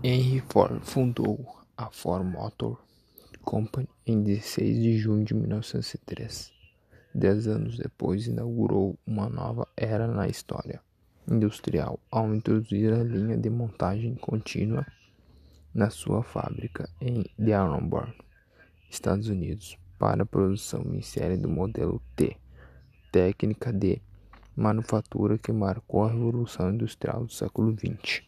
Henry Ford fundou a Ford Motor Company em 16 de junho de 1903. Dez anos depois, inaugurou uma nova era na história industrial ao introduzir a linha de montagem contínua na sua fábrica em Dearborn, Estados Unidos, para a produção em série do modelo T, técnica de manufatura que marcou a revolução industrial do século XX.